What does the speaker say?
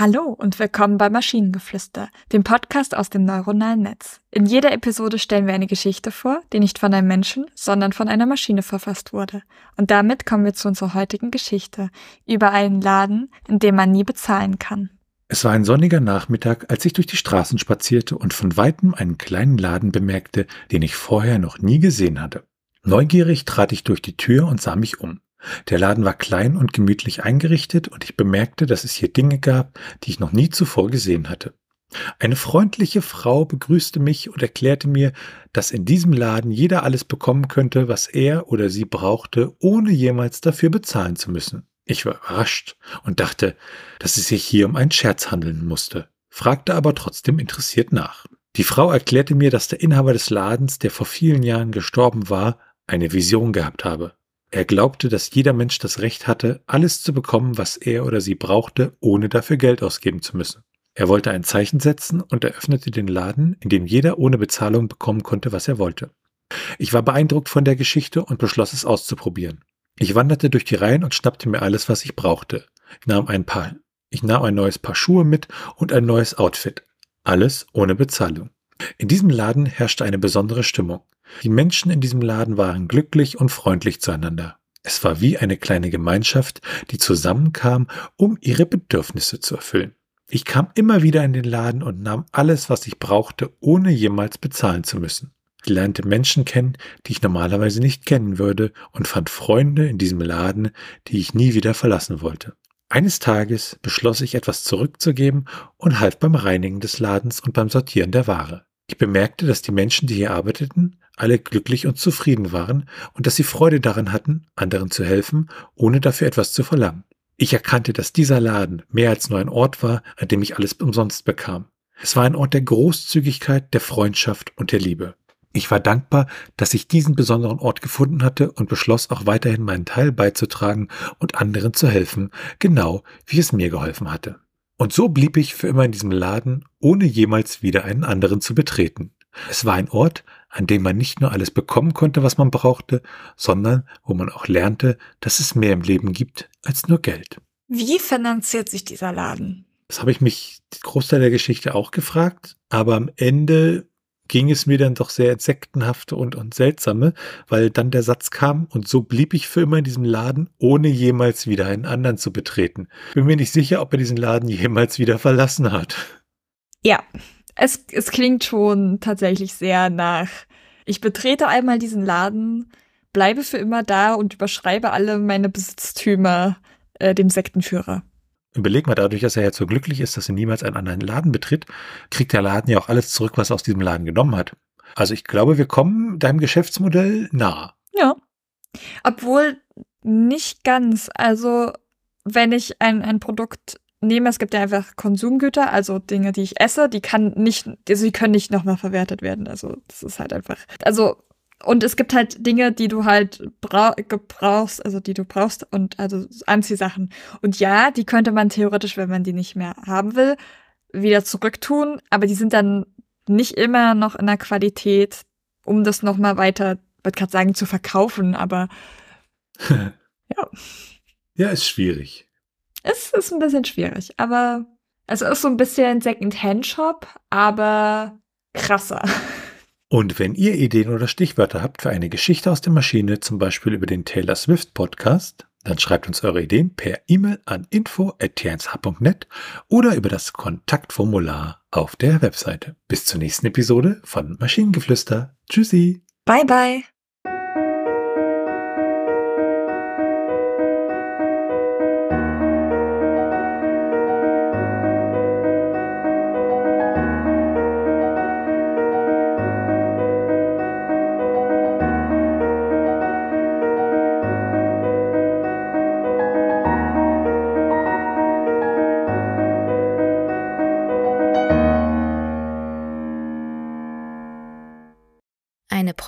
Hallo und willkommen bei Maschinengeflüster, dem Podcast aus dem neuronalen Netz. In jeder Episode stellen wir eine Geschichte vor, die nicht von einem Menschen, sondern von einer Maschine verfasst wurde. Und damit kommen wir zu unserer heutigen Geschichte über einen Laden, in dem man nie bezahlen kann. Es war ein sonniger Nachmittag, als ich durch die Straßen spazierte und von weitem einen kleinen Laden bemerkte, den ich vorher noch nie gesehen hatte. Neugierig trat ich durch die Tür und sah mich um. Der Laden war klein und gemütlich eingerichtet und ich bemerkte, dass es hier Dinge gab, die ich noch nie zuvor gesehen hatte. Eine freundliche Frau begrüßte mich und erklärte mir, dass in diesem Laden jeder alles bekommen könnte, was er oder sie brauchte, ohne jemals dafür bezahlen zu müssen. Ich war überrascht und dachte, dass es sich hier um einen Scherz handeln musste, fragte aber trotzdem interessiert nach. Die Frau erklärte mir, dass der Inhaber des Ladens, der vor vielen Jahren gestorben war, eine Vision gehabt habe. Er glaubte, dass jeder Mensch das Recht hatte, alles zu bekommen, was er oder sie brauchte, ohne dafür Geld ausgeben zu müssen. Er wollte ein Zeichen setzen und eröffnete den Laden, in dem jeder ohne Bezahlung bekommen konnte, was er wollte. Ich war beeindruckt von der Geschichte und beschloss es auszuprobieren. Ich wanderte durch die Reihen und schnappte mir alles, was ich brauchte. Ich nahm ein paar, ich nahm ein neues Paar Schuhe mit und ein neues Outfit. Alles ohne Bezahlung. In diesem Laden herrschte eine besondere Stimmung. Die Menschen in diesem Laden waren glücklich und freundlich zueinander. Es war wie eine kleine Gemeinschaft, die zusammenkam, um ihre Bedürfnisse zu erfüllen. Ich kam immer wieder in den Laden und nahm alles, was ich brauchte, ohne jemals bezahlen zu müssen. Ich lernte Menschen kennen, die ich normalerweise nicht kennen würde, und fand Freunde in diesem Laden, die ich nie wieder verlassen wollte. Eines Tages beschloss ich etwas zurückzugeben und half beim Reinigen des Ladens und beim Sortieren der Ware. Bemerkte, dass die Menschen, die hier arbeiteten, alle glücklich und zufrieden waren und dass sie Freude daran hatten, anderen zu helfen, ohne dafür etwas zu verlangen. Ich erkannte, dass dieser Laden mehr als nur ein Ort war, an dem ich alles umsonst bekam. Es war ein Ort der Großzügigkeit, der Freundschaft und der Liebe. Ich war dankbar, dass ich diesen besonderen Ort gefunden hatte und beschloss auch weiterhin meinen Teil beizutragen und anderen zu helfen, genau wie es mir geholfen hatte. Und so blieb ich für immer in diesem Laden, ohne jemals wieder einen anderen zu betreten. Es war ein Ort, an dem man nicht nur alles bekommen konnte, was man brauchte, sondern wo man auch lernte, dass es mehr im Leben gibt als nur Geld. Wie finanziert sich dieser Laden? Das habe ich mich Großteil der Geschichte auch gefragt, aber am Ende ging es mir dann doch sehr insektenhafte und, und seltsame, weil dann der Satz kam und so blieb ich für immer in diesem Laden, ohne jemals wieder einen anderen zu betreten. Bin mir nicht sicher, ob er diesen Laden jemals wieder verlassen hat. Ja, es, es klingt schon tatsächlich sehr nach, ich betrete einmal diesen Laden, bleibe für immer da und überschreibe alle meine Besitztümer äh, dem Sektenführer. Überleg mal, dadurch, dass er jetzt so glücklich ist, dass er niemals einen anderen Laden betritt, kriegt der Laden ja auch alles zurück, was er aus diesem Laden genommen hat. Also ich glaube, wir kommen deinem Geschäftsmodell nah. Ja. Obwohl nicht ganz. Also wenn ich ein, ein Produkt nehme, es gibt ja einfach Konsumgüter, also Dinge, die ich esse, die kann nicht, also die können nicht nochmal verwertet werden. Also das ist halt einfach. Also und es gibt halt Dinge, die du halt brauchst, also die du brauchst und also Anziehsachen. Und ja, die könnte man theoretisch, wenn man die nicht mehr haben will, wieder zurücktun, aber die sind dann nicht immer noch in der Qualität, um das nochmal weiter, ich wollte gerade sagen, zu verkaufen, aber ja. Ja, ist schwierig. Es ist ein bisschen schwierig, aber also ist so ein bisschen Second-Hand-Shop, aber krasser. Und wenn ihr Ideen oder Stichwörter habt für eine Geschichte aus der Maschine, zum Beispiel über den Taylor Swift Podcast, dann schreibt uns eure Ideen per E-Mail an info.tnsh.net oder über das Kontaktformular auf der Webseite. Bis zur nächsten Episode von Maschinengeflüster. Tschüssi. Bye bye.